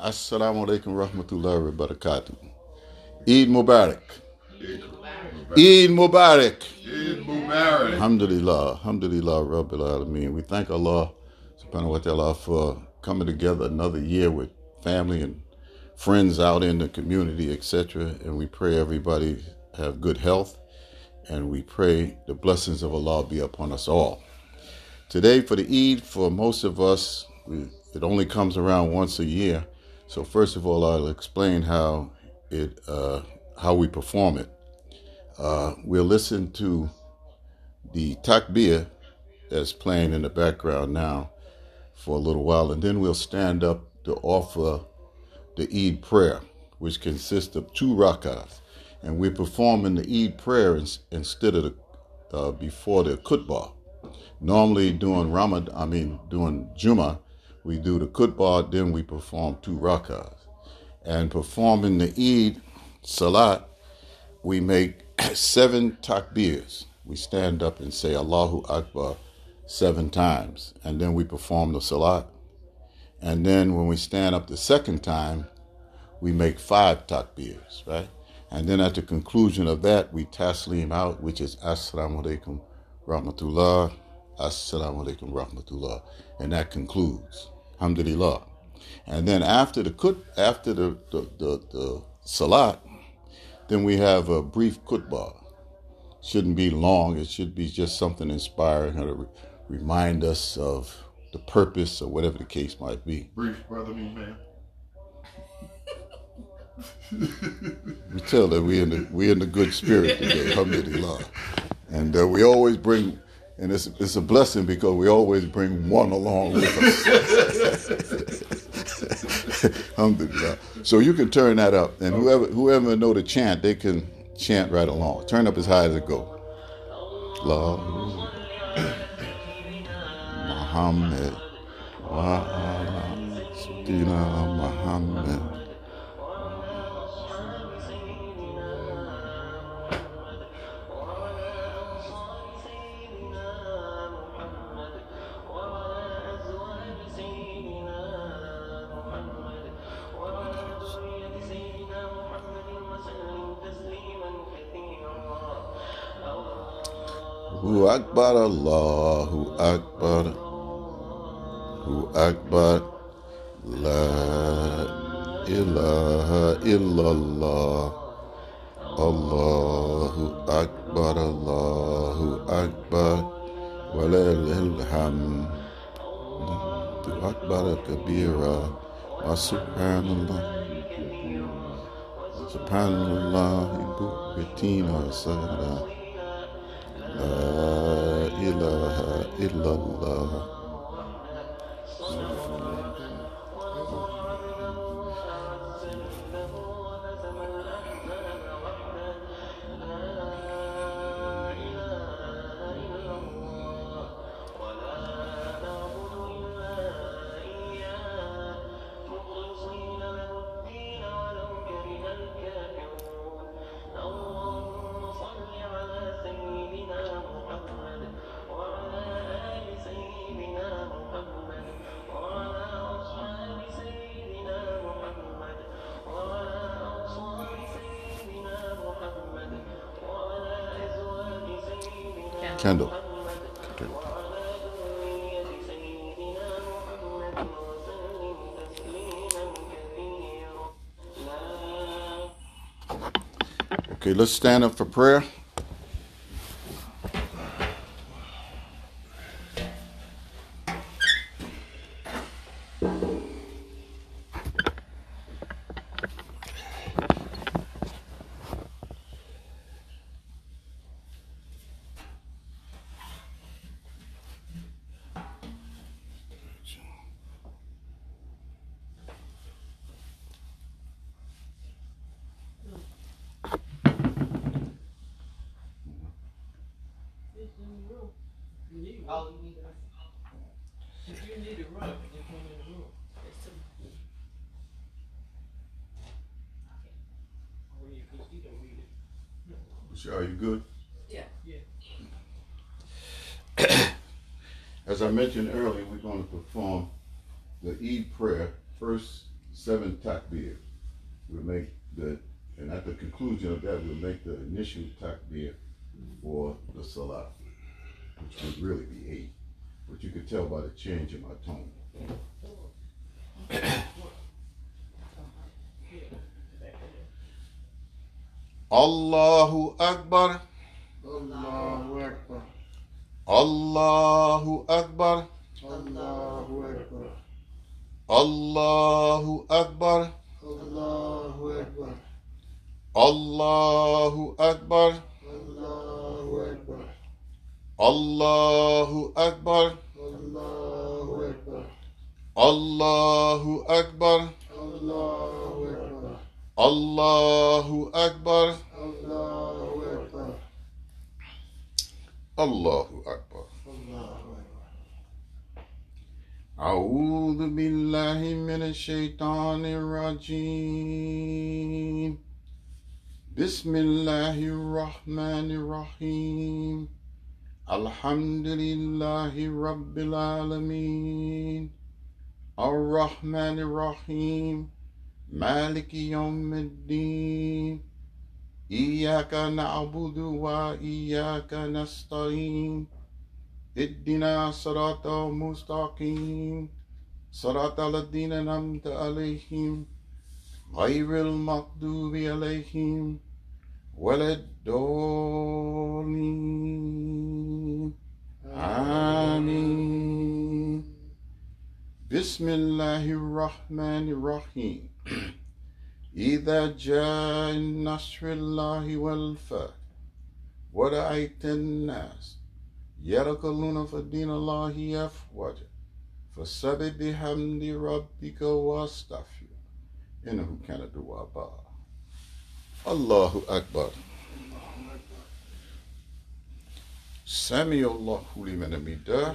Assalamu alaikum rahmatullahi wa barakatuh. Eid Mubarak. Eid Mubarak. Eid Mubarak. Alhamdulillah. Alhamdulillah Rabbil Alameen. We thank Allah subhanahu wa ta'ala for coming together another year with family and friends out in the community, etc. And we pray everybody have good health and we pray the blessings of Allah be upon us all. Today for the Eid, for most of us, it only comes around once a year. So first of all, I'll explain how it uh, how we perform it. Uh, we'll listen to the takbir that's playing in the background now for a little while, and then we'll stand up to offer the Eid prayer, which consists of two rakahs, and we're performing the Eid prayer instead of the uh, before the khutbah. Normally, during Ramadan, I mean during Juma, we do the khutbah, then we perform two rakahs. And performing the Eid Salat, we make seven takbirs. We stand up and say Allahu Akbar seven times, and then we perform the Salat. And then when we stand up the second time, we make five takbirs, right? And then at the conclusion of that, we taslim out, which is Assalamu alaikum rahmatullah, Assalamu alaikum rahmatullah. And that concludes. Alhamdulillah. And then after the after the, the, the, the salat, then we have a brief khutbah. Shouldn't be long. It should be just something inspiring to re- remind us of the purpose or whatever the case might be. Brief, brother, me man. we tell that we in the we in the good spirit today, alhamdulillah. And uh, we always bring and it's, it's a blessing because we always bring one along with us. So you can turn that up, and whoever whoever know the chant, they can chant right along. Turn up as high as it go. Lord Muhammad Muhammad. Akbar, Allahu Akbar, Hu Akbar, La ilaha illallah, Allahu Akbar, Allahu Akbar, Walilhamd, Hu Akbar Kabira, Wa Subhanallah, Subhanallah, Ibu Betina Sada. إله إلا الله. Kendall. Okay, let's stand up for prayer. Are you good? Yeah. Yeah. As I mentioned earlier, we're going to perform the Eid prayer first seven takbir. We'll make the, and at the conclusion of that, we'll make the initial takbir for the salah, which would really be eight. But you could tell by the change in my tone. Oh. Allahu Akbar. Allahu Akbar. Allahu Akbar. Allahu Akbar. Allahu Akbar. Allahu Akbar. Allahu Akbar. Allahu Akbar. Allahu Akbar. Allahu Akbar. Allahu Akbar. Allahu Allahu Akbar. Allahu Akbar. Allahu Akbar. أعوذ بالله من الشيطان الرجيم بسم الله الرحمن الرحيم الحمد لله رب العالمين الرحمن الرحيم مالك يوم الدين. إياك نعبد وإياك نستعين. اهدنا صراط مستقيم. صراط الذين أنعمت عليهم. غير المغضوب عليهم ولا الضالين. آمين. بسم الله الرحمن الرحيم إذا جاء نصر الله والفتح ورأيت الناس يركضون في دين الله أفواجا فسبح بحمد ربك واستغفر إنه كان توابا الله أكبر سمع الله لمن حمده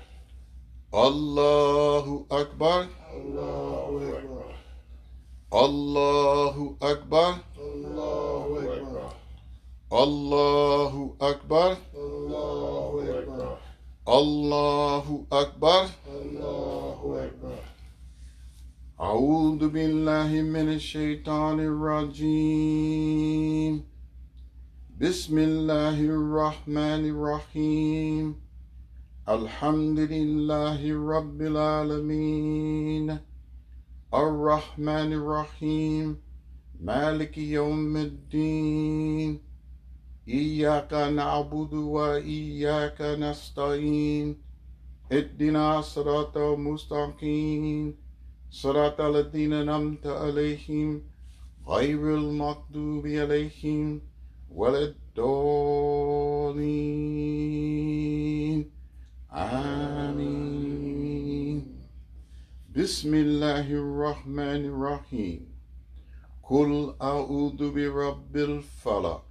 الله أكبر Allahu Akbar. الله أكبر Allahu Akbar. الله أكبر Allahu Akbar. الله أكبر Allahu Akbar. أعوذ بالله من الشيطان الرجيم بسم الله الرحمن الرحيم الحمد لله رب العالمين الرحمن الرحيم مالك يوم الدين إياك نعبد وإياك نستعين اهدنا صراط مستقيم صراط الذين أنعمت عليهم غير المغضوب عليهم ولا الضالين آمين. بسم الله الرحمن الرحيم. قل أعوذ برب الفلق.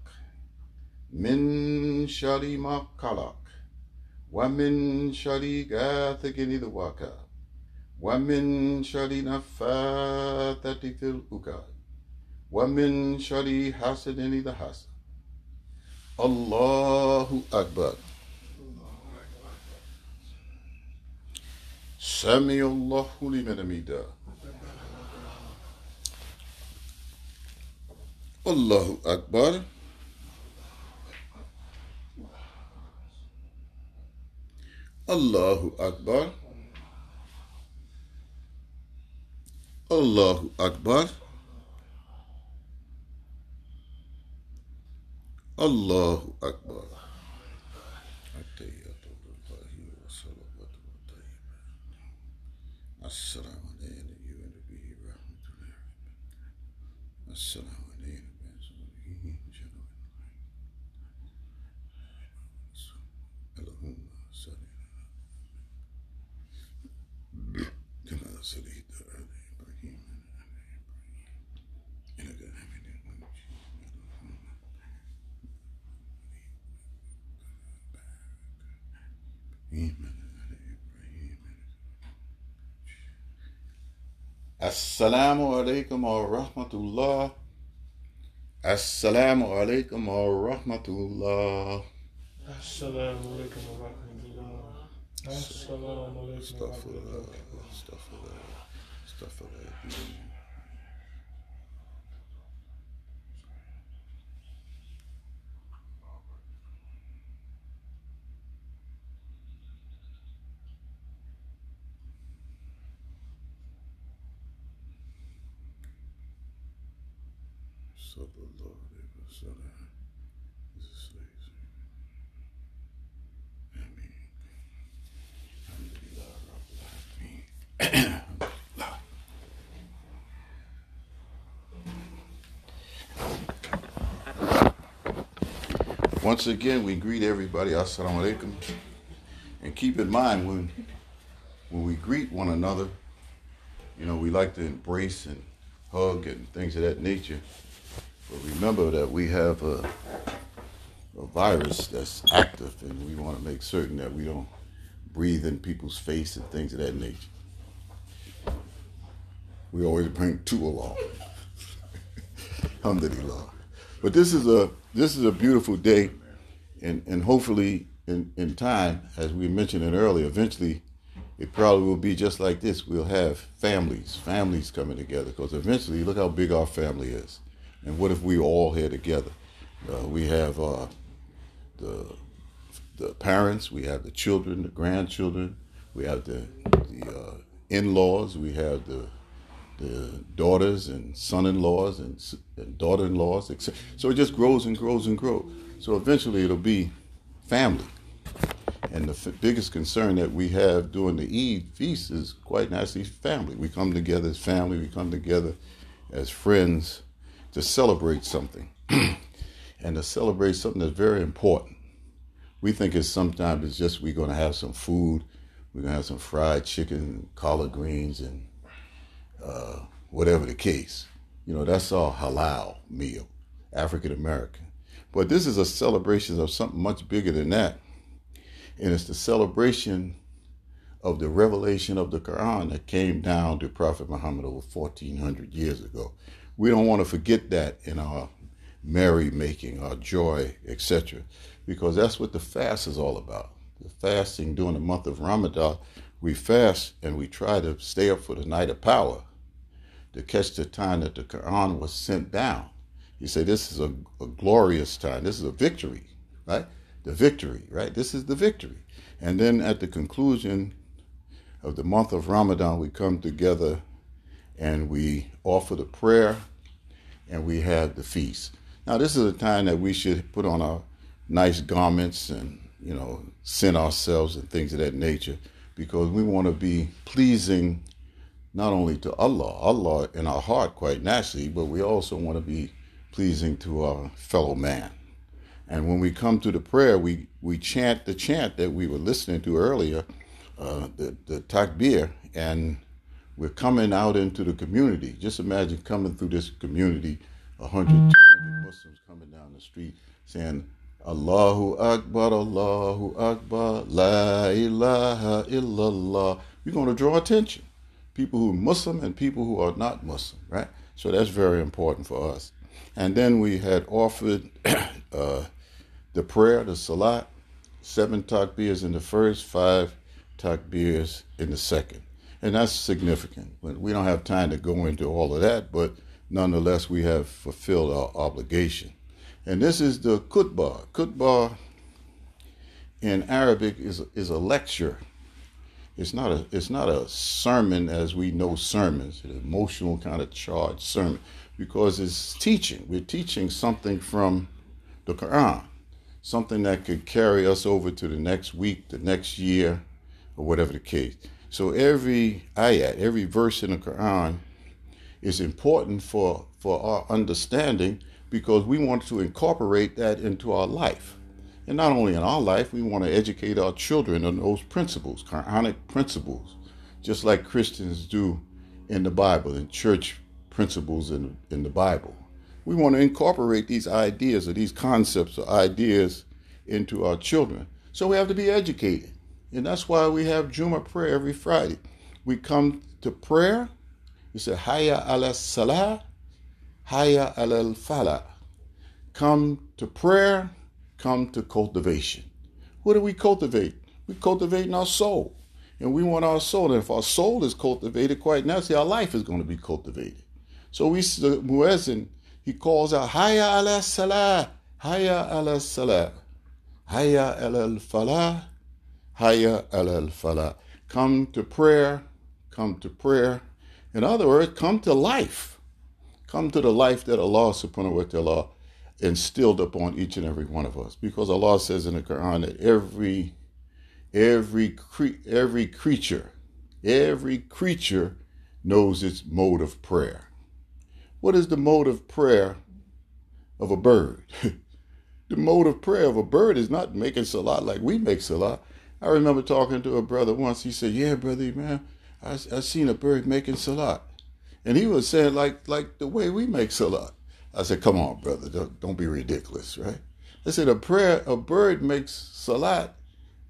من شر ما خلق. ومن شر غاسق إذا وقب ومن شر نفاثات في العقد ومن شر حاسد إذا حسد. الله أكبر. سمع الله لمن حمده الله أكبر. الله أكبر. الله أكبر. الله أكبر. Assalamu alaikum. Assalamu alaikum wa rahmatullah. Assalamu alaikum wa rahmatullah. Assalamu alaikum wa rahmatullah. Assalamu alaikum wa Astaghfirullah. rahmatullah. Astaghfirullah. Astaghfirullah. Sallallahu alaihi wasallam. Jesus says, Ameen. Alhamdulillah, Rabbil Alameen. Once again, we greet everybody. Assalamu alaikum. And keep in mind when when we greet one another, you know, we like to embrace and hug and things of that nature. But remember that we have a, a virus that's active, and we want to make certain that we don't breathe in people's face and things of that nature. We always bring two along. Alhamdulillah. But this is a this is a beautiful day, and and hopefully in in time, as we mentioned it earlier, eventually it probably will be just like this. We'll have families, families coming together, because eventually, look how big our family is, and what if we were all here together? Uh, we have uh, the the parents, we have the children, the grandchildren, we have the the uh, in-laws, we have the the daughters and son-in-laws and, and daughter-in-laws. etc. So it just grows and grows and grows. So eventually it'll be family. And the f- biggest concern that we have during the Eid feast is quite naturally family. We come together as family. We come together as friends to celebrate something, and to celebrate something that's very important. We think it's sometimes it's just we're going to have some food. We're going to have some fried chicken, collard greens, and uh, whatever the case. You know, that's our halal meal, African American. But this is a celebration of something much bigger than that. And it's the celebration of the revelation of the Quran that came down to Prophet Muhammad over 1400 years ago. We don't want to forget that in our merrymaking, our joy, etc., because that's what the fast is all about. The fasting during the month of Ramadan, we fast and we try to stay up for the night of power to catch the time that the Quran was sent down. He say, This is a, a glorious time. This is a victory, right? The victory, right? This is the victory. And then at the conclusion of the month of Ramadan, we come together and we offer the prayer and we have the feast. Now, this is a time that we should put on our nice garments and, you know, sin ourselves and things of that nature because we want to be pleasing not only to Allah, Allah in our heart quite naturally, but we also want to be pleasing to our fellow man. And when we come to the prayer, we, we chant the chant that we were listening to earlier, uh, the, the takbir, and we're coming out into the community. Just imagine coming through this community, 100, 200 Muslims coming down the street saying, Allahu Akbar, Allahu Akbar, La ilaha illallah. You're going to draw attention. People who are Muslim and people who are not Muslim, right? So that's very important for us. And then we had offered uh, the prayer, the salat, seven takbirs in the first, five takbirs in the second. And that's significant. We don't have time to go into all of that, but nonetheless, we have fulfilled our obligation. And this is the khutbah. Khutbah in Arabic is, is a lecture. It's not a it's not a sermon as we know sermons, an emotional kind of charged sermon, because it's teaching. We're teaching something from the Quran, something that could carry us over to the next week, the next year, or whatever the case. So every ayat, every verse in the Quran is important for, for our understanding because we want to incorporate that into our life. And not only in our life, we want to educate our children on those principles, Quranic principles, just like Christians do in the Bible, in church principles in, in the Bible. We want to incorporate these ideas or these concepts or ideas into our children. So we have to be educated. And that's why we have Juma prayer every Friday. We come to prayer We say, Hayya ala salah, Hayya ala falah. Come to prayer, come to cultivation. What do we cultivate? We cultivating our soul. And we want our soul. And if our soul is cultivated, quite naturally, our life is going to be cultivated. So we, the muezzin, he calls out, Hayya ala salah, Hayya ala salah, Hayya ala falah, Hayya ala falah. Come to prayer, come to prayer. In other words, come to life. Come to the life that Allah subhanahu wa ta'ala instilled upon each and every one of us. Because Allah says in the Quran that every every cre- every creature, every creature knows its mode of prayer. What is the mode of prayer of a bird? the mode of prayer of a bird is not making salat like we make salat. I remember talking to a brother once. He said, "Yeah, brother, man, I, I seen a bird making salat," and he was saying like like the way we make salat. I said, "Come on, brother, don't, don't be ridiculous, right?" I said, "A prayer, a bird makes salat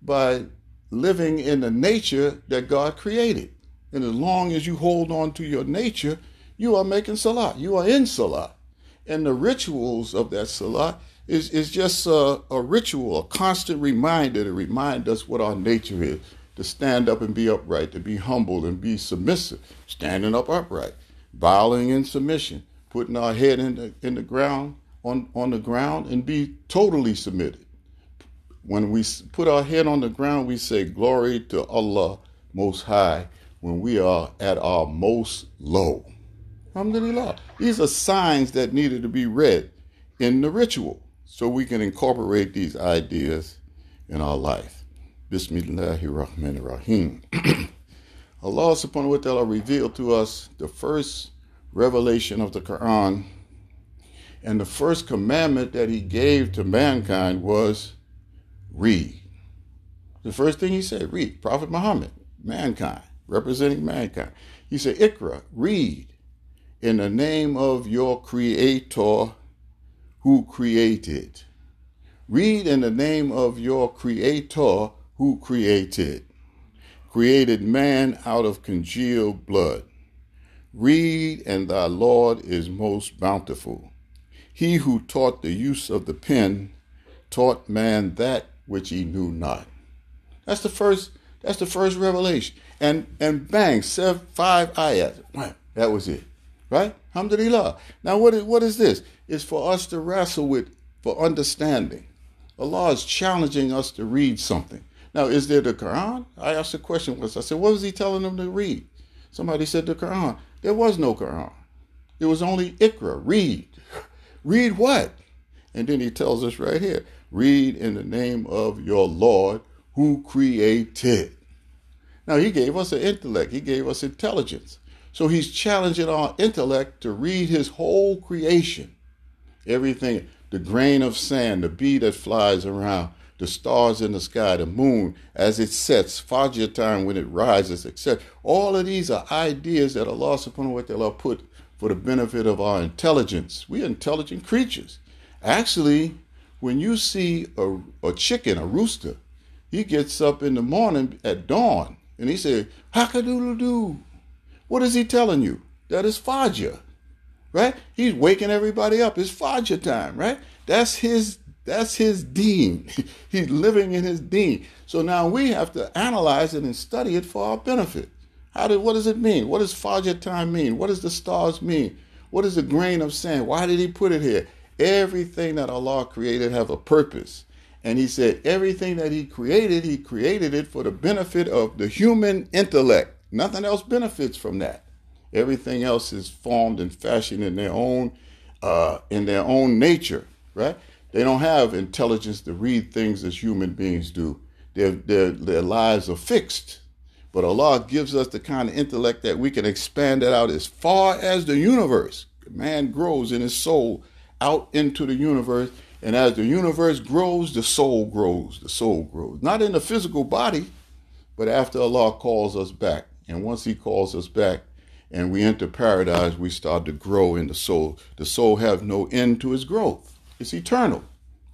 by living in the nature that God created, and as long as you hold on to your nature, you are making salat. You are in salat, and the rituals of that salat." Is, is just a, a ritual, a constant reminder to remind us what our nature is to stand up and be upright, to be humble and be submissive, standing up upright, bowing in submission, putting our head in the, in the ground, on, on the ground, and be totally submitted. When we put our head on the ground, we say, Glory to Allah Most High, when we are at our most low. Alhamdulillah. These are signs that needed to be read in the ritual so we can incorporate these ideas in our life. Bismillahirrahmanirrahim. Allah subhanahu wa ta'ala revealed to us the first revelation of the Quran. And the first commandment that he gave to mankind was read. The first thing he said, read. Prophet Muhammad, mankind, representing mankind. He said, Ikra, read in the name of your creator who created. Read in the name of your creator who created. Created man out of congealed blood. Read, and thy Lord is most bountiful. He who taught the use of the pen taught man that which he knew not. That's the first. That's the first revelation. And and bang, seven, five ayats. That was it, right? Alhamdulillah. Now what is what is this? It's for us to wrestle with for understanding. Allah is challenging us to read something. Now, is there the Quran? I asked the question once. I said, what was he telling them to read? Somebody said the Quran. There was no Quran. It was only Ikra, read. Read what? And then he tells us right here, read in the name of your Lord who created. Now, he gave us an intellect. He gave us intelligence. So he's challenging our intellect to read his whole creation. Everything, the grain of sand, the bee that flies around, the stars in the sky, the moon as it sets, Fajr time when it rises, etc. All of these are ideas that Allah subhanahu wa ta'ala put for the benefit of our intelligence. We are intelligent creatures. Actually, when you see a, a chicken, a rooster, he gets up in the morning at dawn and he says, Hakadoodle doo. What is he telling you? That is Fajr, right? He's waking everybody up. It's Fajr time, right? That's his that's his deen. He's living in his deen. So now we have to analyze it and study it for our benefit. How did what does it mean? What does Fajr time mean? What does the stars mean? What is the grain of sand? Why did he put it here? Everything that Allah created have a purpose. And he said everything that he created, he created it for the benefit of the human intellect. Nothing else benefits from that. Everything else is formed and fashioned in their own uh, in their own nature, right? They don't have intelligence to read things as human beings do. Their, their, their lives are fixed. But Allah gives us the kind of intellect that we can expand it out as far as the universe. Man grows in his soul out into the universe. And as the universe grows, the soul grows. The soul grows. Not in the physical body, but after Allah calls us back. And once He calls us back and we enter paradise, we start to grow in the soul. The soul has no end to its growth. It's eternal.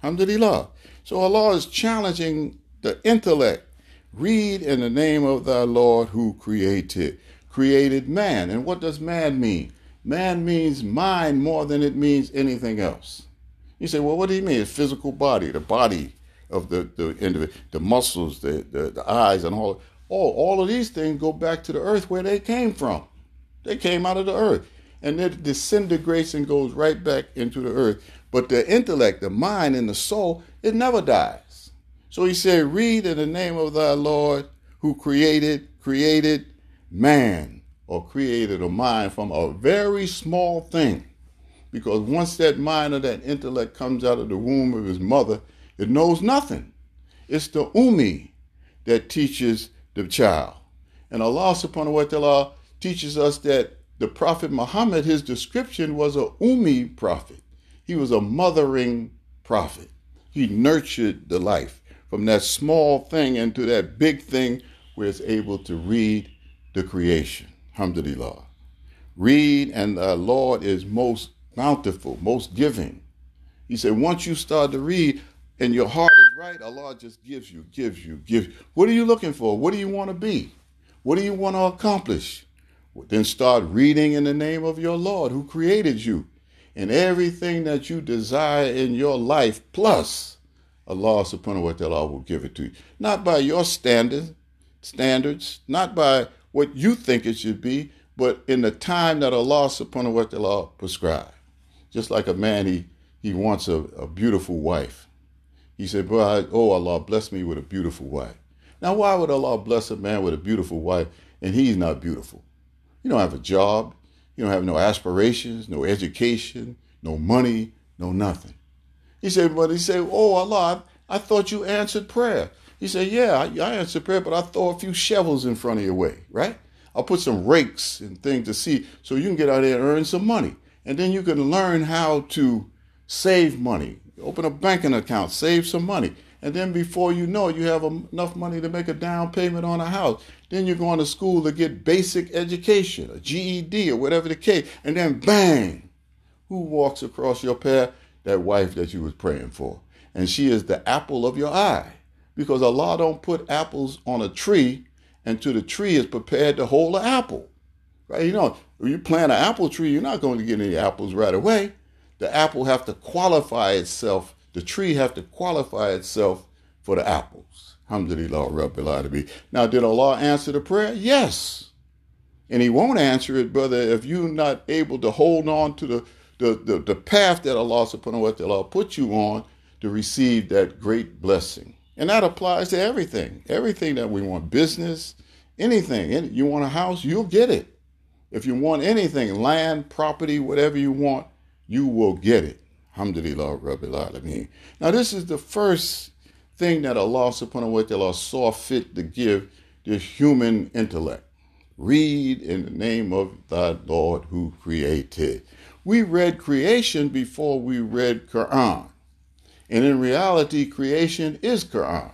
Alhamdulillah. So Allah is challenging the intellect. Read in the name of thy Lord who created. created man. And what does man mean? Man means mind more than it means anything else. You say, well, what do you mean? Physical body, the body of the, the individual, the muscles, the, the, the eyes, and all. All, all of these things go back to the earth where they came from. They came out of the earth. And it disintegrates and goes right back into the earth. But the intellect, the mind, and the soul, it never dies. So he said, Read in the name of thy Lord who created, created man, or created a mind from a very small thing. Because once that mind or that intellect comes out of the womb of his mother, it knows nothing. It's the umi that teaches the child. And Allah subhanahu wa ta'ala teaches us that the Prophet Muhammad, his description was a umi prophet. He was a mothering prophet. He nurtured the life from that small thing into that big thing where it's able to read the creation. Alhamdulillah. Read, and the Lord is most bountiful, most giving. He said, once you start to read and your heart is right, Allah just gives you, gives you, gives. you. What are you looking for? What do you want to be? What do you want to accomplish? Then start reading in the name of your Lord who created you and everything that you desire in your life, plus Allah subhanahu wa ta'ala will give it to you. Not by your standards, standards, not by what you think it should be, but in the time that Allah subhanahu wa ta'ala prescribed. Just like a man, he, he wants a, a beautiful wife. He said, Boy, oh Allah, bless me with a beautiful wife. Now, why would Allah bless a man with a beautiful wife and he's not beautiful? You don't have a job, you don't have no aspirations, no education, no money, no nothing. He said, but he said, Oh Allah, I thought you answered prayer. He said, Yeah, I, I answered prayer, but I throw a few shovels in front of your way, right? I'll put some rakes and things to see so you can get out there and earn some money. And then you can learn how to save money, open a banking account, save some money. And then before you know it, you have enough money to make a down payment on a house. Then you're going to school to get basic education, a GED or whatever the case. And then bang, who walks across your path? That wife that you was praying for. And she is the apple of your eye. Because Allah don't put apples on a tree until the tree is prepared to hold an apple. Right? You know, when you plant an apple tree, you're not going to get any apples right away. The apple have to qualify itself the tree have to qualify itself for the apples. Alhamdulillah, Rabbil Alamin. Now, did Allah answer the prayer? Yes. And He won't answer it, brother, if you're not able to hold on to the, the, the, the path that Allah subhanahu wa ta'ala put you on to receive that great blessing. And that applies to everything. Everything that we want, business, anything. You want a house, you'll get it. If you want anything, land, property, whatever you want, you will get it. Alhamdulillah Rabbil Alameen. Now, this is the first thing that Allah subhanahu wa ta'ala saw fit to give this human intellect. Read in the name of thy Lord who created. We read creation before we read Quran. And in reality, creation is Quran,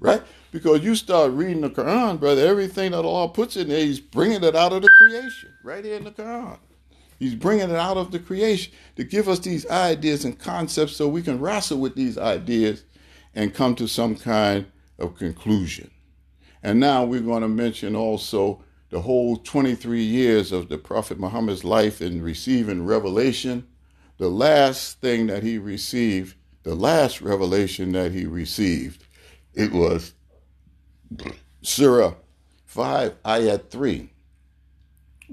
right? Because you start reading the Quran, brother, everything that Allah puts in there, He's bringing it out of the creation, right here in the Quran. He's bringing it out of the creation to give us these ideas and concepts so we can wrestle with these ideas and come to some kind of conclusion. And now we're going to mention also the whole 23 years of the Prophet Muhammad's life in receiving revelation. The last thing that he received, the last revelation that he received, it was Surah 5, Ayat 3.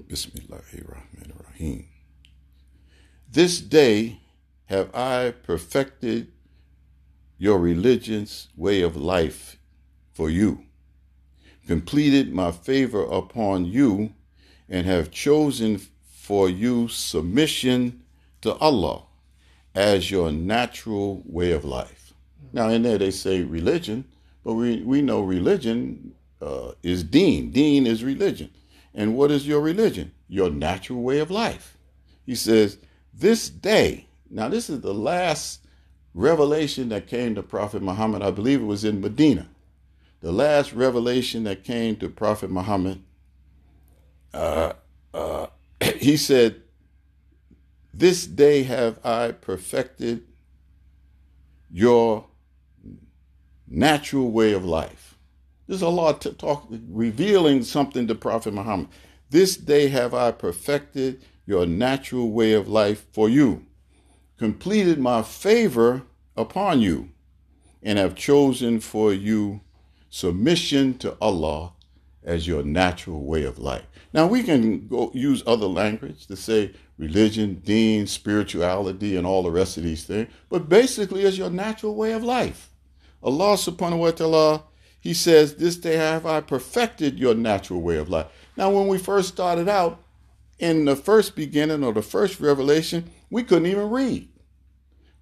Bismillahirrahmanirrahim. This day have I perfected your religion's way of life for you, completed my favor upon you, and have chosen for you submission to Allah as your natural way of life. Now, in there they say religion, but we, we know religion uh, is deen. Deen is religion. And what is your religion? Your natural way of life. He says, This day, now this is the last revelation that came to Prophet Muhammad. I believe it was in Medina. The last revelation that came to Prophet Muhammad, uh, uh, he said, This day have I perfected your natural way of life. This is Allah t- talk, revealing something to Prophet Muhammad. This day have I perfected your natural way of life for you, completed my favor upon you, and have chosen for you submission to Allah as your natural way of life. Now we can go use other language to say religion, deen, spirituality, and all the rest of these things, but basically it's your natural way of life. Allah subhanahu wa ta'ala, He says, This day have I perfected your natural way of life. Now, when we first started out, in the first beginning or the first revelation, we couldn't even read.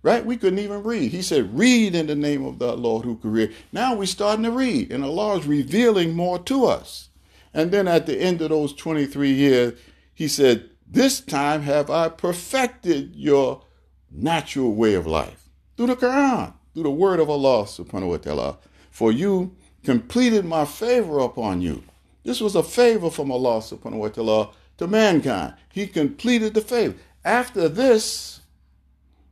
Right? We couldn't even read. He said, Read in the name of the Lord who created. Now we're starting to read, and Allah is revealing more to us. And then at the end of those 23 years, He said, This time have I perfected your natural way of life through the Quran, through the word of Allah subhanahu wa ta'ala. For you completed my favor upon you. This was a favor from Allah subhanahu wa ta'ala to mankind. He completed the favor. After this,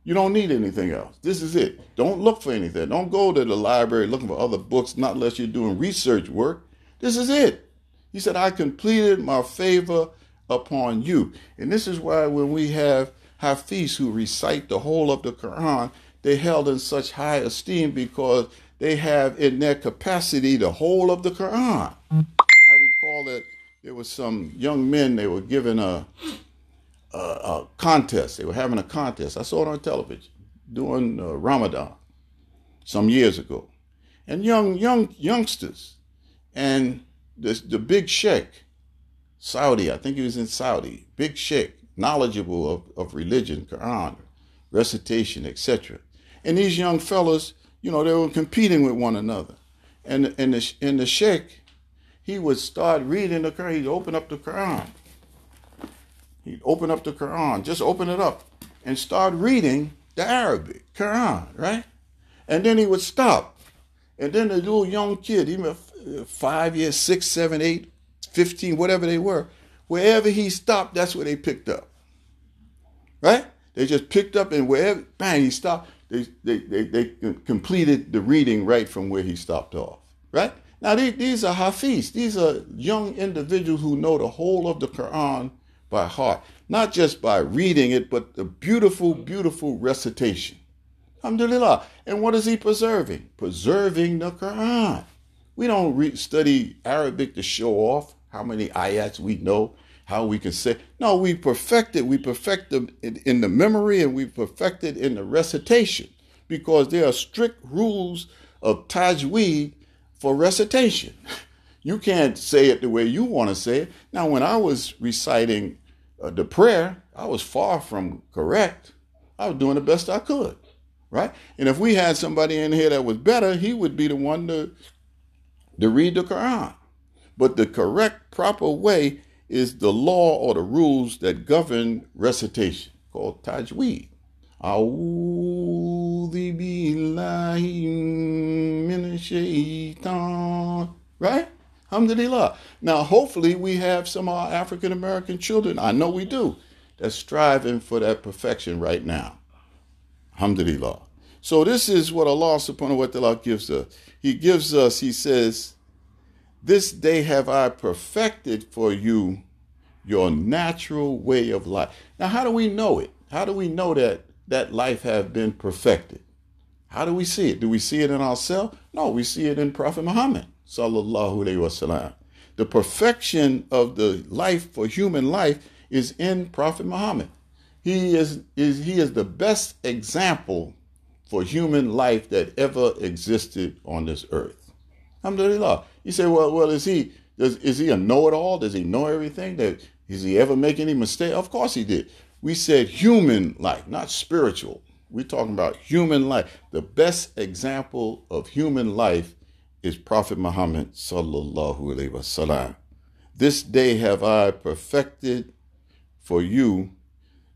you don't need anything else. This is it. Don't look for anything. Don't go to the library looking for other books, not unless you're doing research work. This is it. He said, I completed my favor upon you. And this is why when we have Hafiz who recite the whole of the Quran, they're held in such high esteem because they have in their capacity the whole of the Quran. I recall that there was some young men, they were given a a, a contest. They were having a contest. I saw it on television during uh, Ramadan some years ago, and young young youngsters, and the the big sheikh, Saudi. I think he was in Saudi. Big sheikh, knowledgeable of, of religion, Quran, recitation, etc. And these young fellas, you know, they were competing with one another, and and the and the sheikh, he would start reading the Quran. He'd open up the Quran He'd open up the Quran, just open it up and start reading the Arabic Quran, right? And then he would stop. And then the little young kid, even five years, six, seven, eight, 15, whatever they were, wherever he stopped, that's where they picked up. Right? They just picked up and wherever, bang, he stopped. They, they, they, they completed the reading right from where he stopped off. Right? Now, these, these are Hafiz. These are young individuals who know the whole of the Quran by heart, not just by reading it, but the beautiful, beautiful recitation. Alhamdulillah. And what is he preserving? Preserving the Quran. We don't re- study Arabic to show off how many ayats we know, how we can say. No, we perfect it. We perfect them in, in the memory and we perfect it in the recitation because there are strict rules of tajweed for recitation. You can't say it the way you want to say it. Now, when I was reciting uh, the prayer, I was far from correct. I was doing the best I could, right? And if we had somebody in here that was better, he would be the one to, to read the Quran. But the correct, proper way is the law or the rules that govern recitation, called tajweed. Right? Alhamdulillah. Now, hopefully, we have some of our African American children, I know we do, that's striving for that perfection right now. Alhamdulillah. So, this is what Allah subhanahu wa ta'ala gives us. He gives us, He says, This day have I perfected for you your natural way of life. Now, how do we know it? How do we know that that life have been perfected? How do we see it? Do we see it in ourselves? No, we see it in Prophet Muhammad sallallahu alaihi wasallam. The perfection of the life for human life is in Prophet Muhammad. He is, is he is the best example for human life that ever existed on this earth. Alhamdulillah. You say, well, well, is he does, is he a know-it-all? Does he know everything? That does he ever make any mistake? Of course he did. We said human life, not spiritual. We're talking about human life. The best example of human life is Prophet Muhammad sallallahu alaihi wasallam. This day have I perfected for you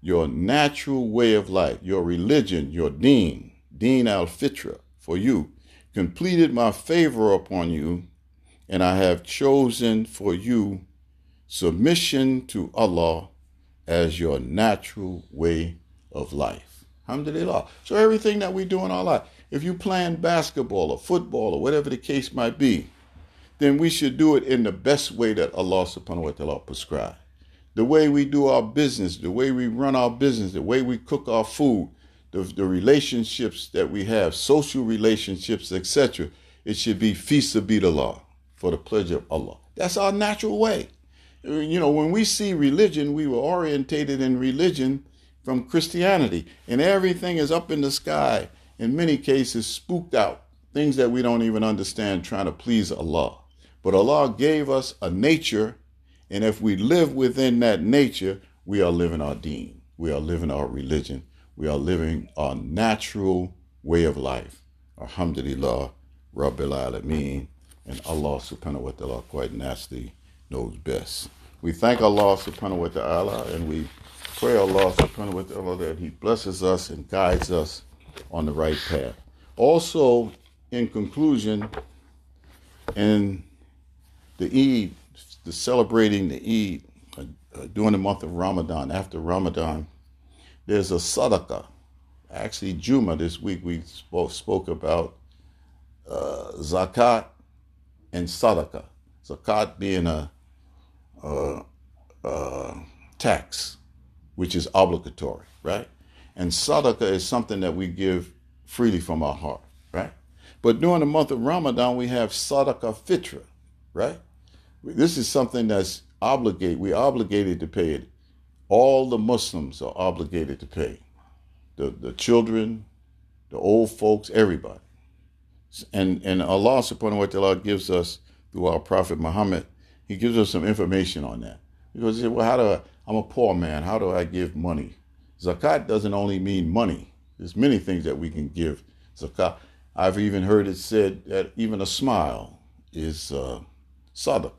your natural way of life, your religion, your deen, deen al fitra, for you, completed my favor upon you, and I have chosen for you submission to Allah as your natural way of life. Alhamdulillah. So everything that we do in our life, if you playing basketball or football or whatever the case might be, then we should do it in the best way that Allah subhanahu wa ta'ala prescribed. The way we do our business, the way we run our business, the way we cook our food, the, the relationships that we have, social relationships, etc. It should be fi sabilillah, for the pleasure of Allah. That's our natural way. You know, when we see religion, we were orientated in religion from Christianity, and everything is up in the sky, in many cases spooked out, things that we don't even understand, trying to please Allah. But Allah gave us a nature, and if we live within that nature, we are living our deen. We are living our religion. We are living our natural way of life. Alhamdulillah, Rabbil Alameen, and Allah subhanahu wa ta'ala quite nasty knows best. We thank Allah subhanahu wa ta'ala and we pray Allah subhanahu wa ta'ala that He blesses us and guides us on the right path. Also, in conclusion, in the Eid, the celebrating the Eid uh, uh, during the month of Ramadan, after Ramadan, there's a sadaqah. Actually, Juma this week we spoke, spoke about uh, zakat and sadaqah. Zakat being a, a, a tax, which is obligatory, right? And sadaqah is something that we give freely from our heart, right? But during the month of Ramadan, we have sadaqah fitra, right? This is something that's obligated. We're obligated to pay it. All the Muslims are obligated to pay. The, the children, the old folks, everybody. And, and Allah subhanahu wa ta'ala gives us, through our Prophet Muhammad, he gives us some information on that. Because he said, well, how do I, I'm a poor man, how do I give money? Zakat doesn't only mean money. There's many things that we can give zakat. I've even heard it said that even a smile is uh, sadaqah.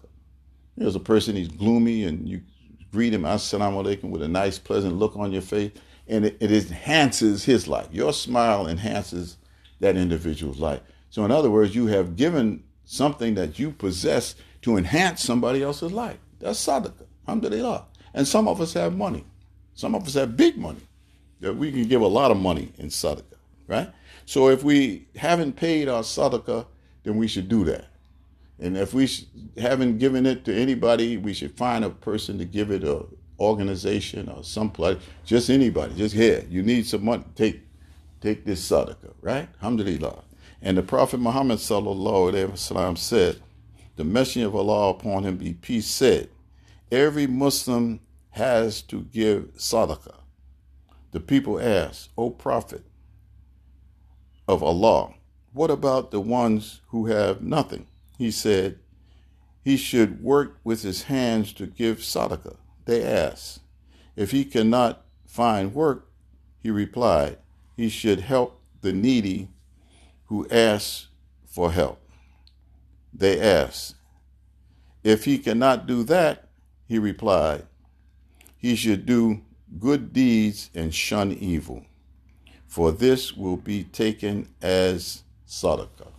There's a person, he's gloomy, and you greet him, assalamu alaikum, with a nice, pleasant look on your face, and it, it enhances his life. Your smile enhances that individual's life. So, in other words, you have given something that you possess to enhance somebody else's life. That's sadaqah, alhamdulillah. And some of us have money. Some of us have big money that we can give a lot of money in sadaqah, right? So if we haven't paid our sadaqah, then we should do that. And if we haven't given it to anybody, we should find a person to give it a organization or someplace, just anybody, just here. You need some money, take take this sadaqah, right? Alhamdulillah. And the Prophet Muhammad wasallam said, the Messenger of Allah upon him be peace said, every Muslim has to give sadaqah. The people asked, O Prophet of Allah, what about the ones who have nothing? He said, he should work with his hands to give sadaqah. They asked, if he cannot find work, he replied, he should help the needy who asks for help. They asked, If he cannot do that, he replied, he should do good deeds and shun evil, for this will be taken as sadaqah.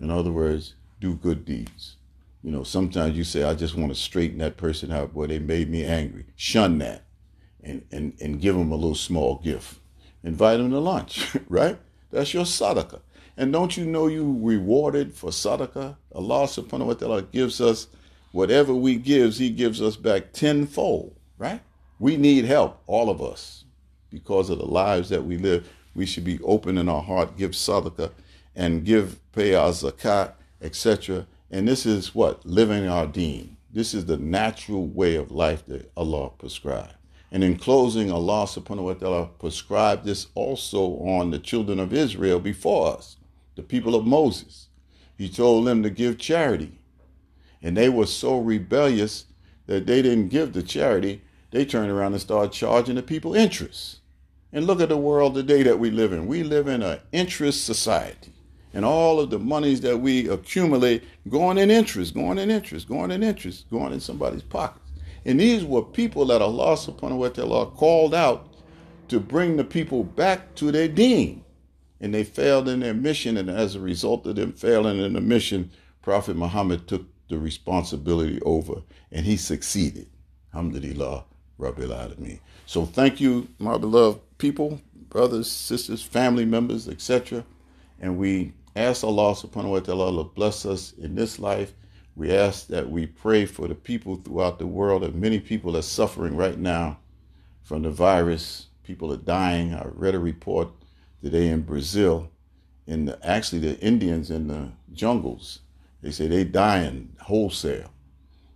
In other words, do good deeds. You know, sometimes you say, I just want to straighten that person out, boy, they made me angry. Shun that and, and, and give them a little small gift. Invite them to lunch, right? That's your sadaqah. And don't you know you rewarded for sadaqah? Allah subhanahu wa ta'ala gives us whatever we gives, He gives us back tenfold, right? We need help, all of us, because of the lives that we live. We should be open in our heart, give sadaqah, and give, pay our zakat, etc. And this is what? Living our deen. This is the natural way of life that Allah prescribed. And in closing, Allah subhanahu wa ta'ala prescribed this also on the children of Israel before us the people of Moses. He told them to give charity. And they were so rebellious that they didn't give the charity. They turned around and started charging the people interest. And look at the world today that we live in. We live in an interest society. And all of the monies that we accumulate going in interest, going in interest, going in interest, going in somebody's pockets. And these were people that Allah subhanahu wa ta'ala called out to bring the people back to their deen and they failed in their mission. And as a result of them failing in the mission, Prophet Muhammad took the responsibility over and he succeeded. Alhamdulillah, Rabbil Alameen. So thank you, my beloved people, brothers, sisters, family members, etc. And we ask Allah subhanahu wa ta'ala to bless us in this life We ask that we pray for the people throughout the world. That many people are suffering right now from the virus. People are dying. I read a report today in Brazil, in the, actually the Indians in the jungles. They say they dying wholesale.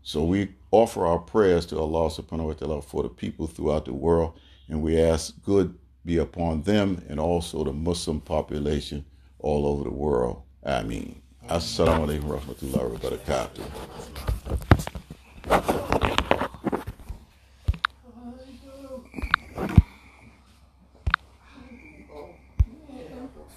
So we offer our prayers to Allah subhanahu wa ta'ala for the people throughout the world, and we ask good be upon them and also the Muslim population all over the world. Ameen. Assalamu alaikum warahmatullahi wabarakatuh.